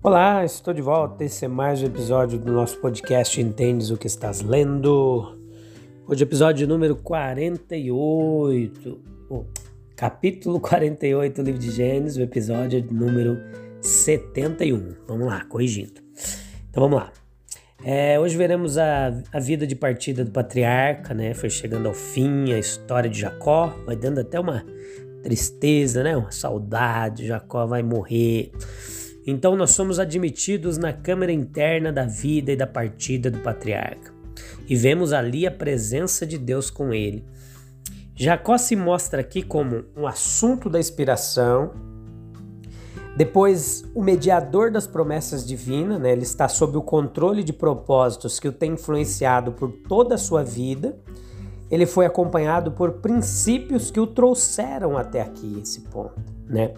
Olá, estou de volta. Esse é mais um episódio do nosso podcast Entendes o que estás lendo. Hoje, episódio número 48, oh, capítulo 48 do livro de Gênesis, o episódio número 71. Vamos lá, corrigindo. Então vamos lá. É, hoje veremos a, a vida de partida do patriarca, né? Foi chegando ao fim, a história de Jacó, vai dando até uma tristeza, né? Uma saudade. Jacó vai morrer. Então nós somos admitidos na câmara interna da vida e da partida do patriarca. E vemos ali a presença de Deus com ele. Jacó se mostra aqui como um assunto da inspiração, depois o mediador das promessas divinas, né? ele está sob o controle de propósitos que o tem influenciado por toda a sua vida. Ele foi acompanhado por princípios que o trouxeram até aqui, esse ponto. Né?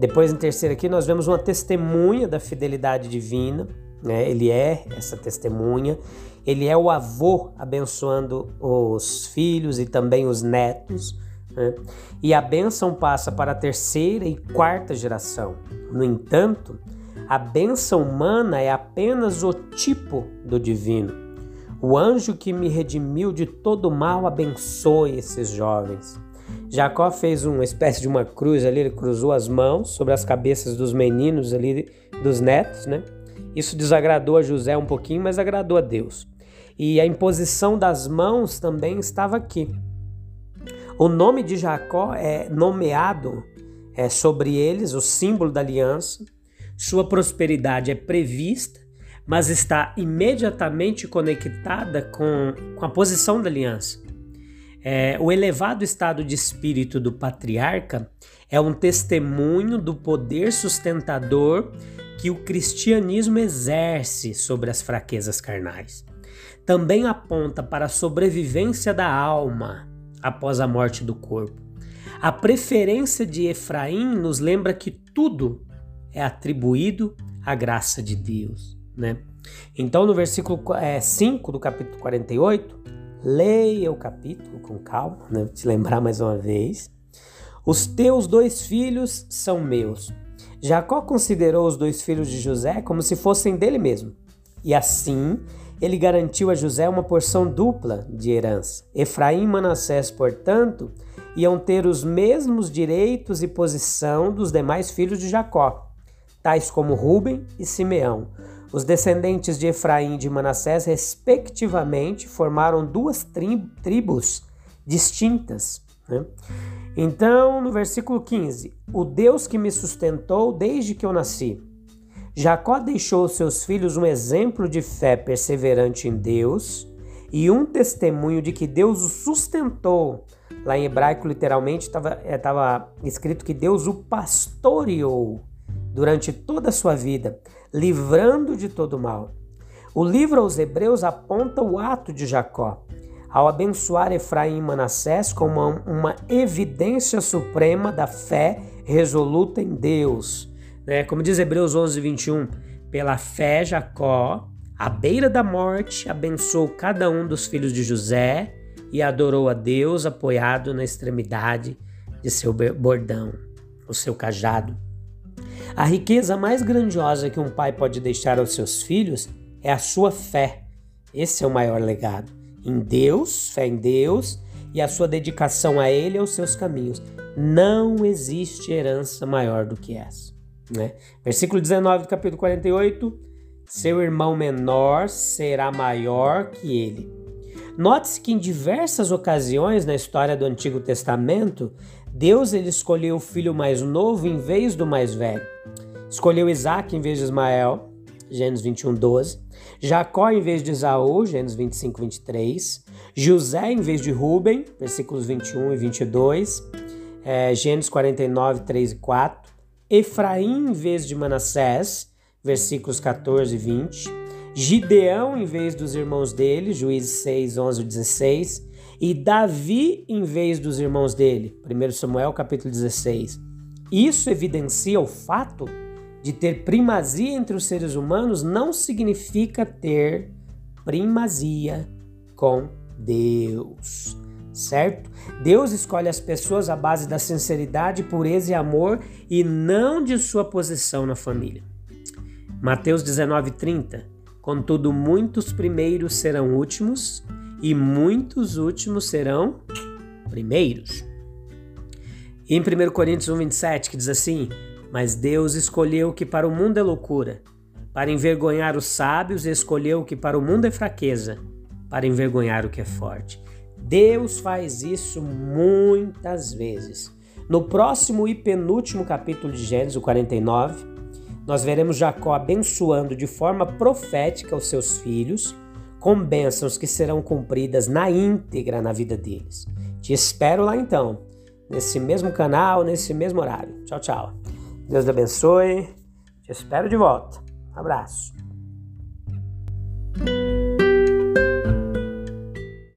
Depois, em terceiro aqui, nós vemos uma testemunha da fidelidade divina. Né? Ele é essa testemunha. Ele é o avô abençoando os filhos e também os netos. Né? E a bênção passa para a terceira e quarta geração. No entanto, a bênção humana é apenas o tipo do divino. O anjo que me redimiu de todo mal abençoe esses jovens. Jacó fez uma espécie de uma cruz ali, ele cruzou as mãos sobre as cabeças dos meninos ali, dos netos, né? Isso desagradou a José um pouquinho, mas agradou a Deus. E a imposição das mãos também estava aqui. O nome de Jacó é nomeado é, sobre eles, o símbolo da aliança. Sua prosperidade é prevista, mas está imediatamente conectada com, com a posição da aliança. É, o elevado estado de espírito do patriarca é um testemunho do poder sustentador que o cristianismo exerce sobre as fraquezas carnais. Também aponta para a sobrevivência da alma após a morte do corpo. A preferência de Efraim nos lembra que tudo é atribuído à graça de Deus. Né? Então, no versículo 5 é, do capítulo 48, Leia o capítulo com calma, né? Vou te lembrar mais uma vez. Os teus dois filhos são meus. Jacó considerou os dois filhos de José como se fossem dele mesmo. E assim, ele garantiu a José uma porção dupla de herança. Efraim e Manassés, portanto, iam ter os mesmos direitos e posição dos demais filhos de Jacó, tais como Ruben e Simeão, os descendentes de Efraim e de Manassés, respectivamente, formaram duas tri tribos distintas. Né? Então, no versículo 15: O Deus que me sustentou desde que eu nasci. Jacó deixou aos seus filhos um exemplo de fé perseverante em Deus e um testemunho de que Deus o sustentou. Lá em hebraico, literalmente, estava é, escrito que Deus o pastoreou durante toda a sua vida livrando de todo mal. O livro aos Hebreus aponta o ato de Jacó, ao abençoar Efraim e Manassés como uma evidência suprema da fé resoluta em Deus. Né? Como diz Hebreus 11, 21, pela fé Jacó, à beira da morte, abençoou cada um dos filhos de José e adorou a Deus apoiado na extremidade de seu bordão, o seu cajado. A riqueza mais grandiosa que um pai pode deixar aos seus filhos é a sua fé. Esse é o maior legado. Em Deus, fé em Deus e a sua dedicação a Ele e aos seus caminhos. Não existe herança maior do que essa. Né? Versículo 19 do capítulo 48: Seu irmão menor será maior que ele. Note-se que em diversas ocasiões na história do Antigo Testamento, Deus ele escolheu o filho mais novo em vez do mais velho. Escolheu Isaac em vez de Ismael. Gênesis 21, 12. Jacó em vez de Esaú, Gênesis 25, 23. José em vez de Ruben, versículos 21 e 22. É, Gênesis 49, 3 e 4. Efraim em vez de Manassés, versículos 14 e 20. Gideão em vez dos irmãos dele, Juízes 6, 11 e 16. E Davi em vez dos irmãos dele, 1 Samuel capítulo 16. Isso evidencia o fato de ter primazia entre os seres humanos não significa ter primazia com Deus, certo? Deus escolhe as pessoas à base da sinceridade, pureza e amor e não de sua posição na família. Mateus 19:30 Contudo, muitos primeiros serão últimos e muitos últimos serão primeiros. Em 1 Coríntios 1:27 que diz assim: mas Deus escolheu o que para o mundo é loucura, para envergonhar os sábios, escolheu o que para o mundo é fraqueza, para envergonhar o que é forte. Deus faz isso muitas vezes. No próximo e penúltimo capítulo de Gênesis, o 49, nós veremos Jacó abençoando de forma profética os seus filhos, com bênçãos que serão cumpridas na íntegra na vida deles. Te espero lá então, nesse mesmo canal, nesse mesmo horário. Tchau, tchau. Deus te abençoe. Te espero de volta. Um abraço.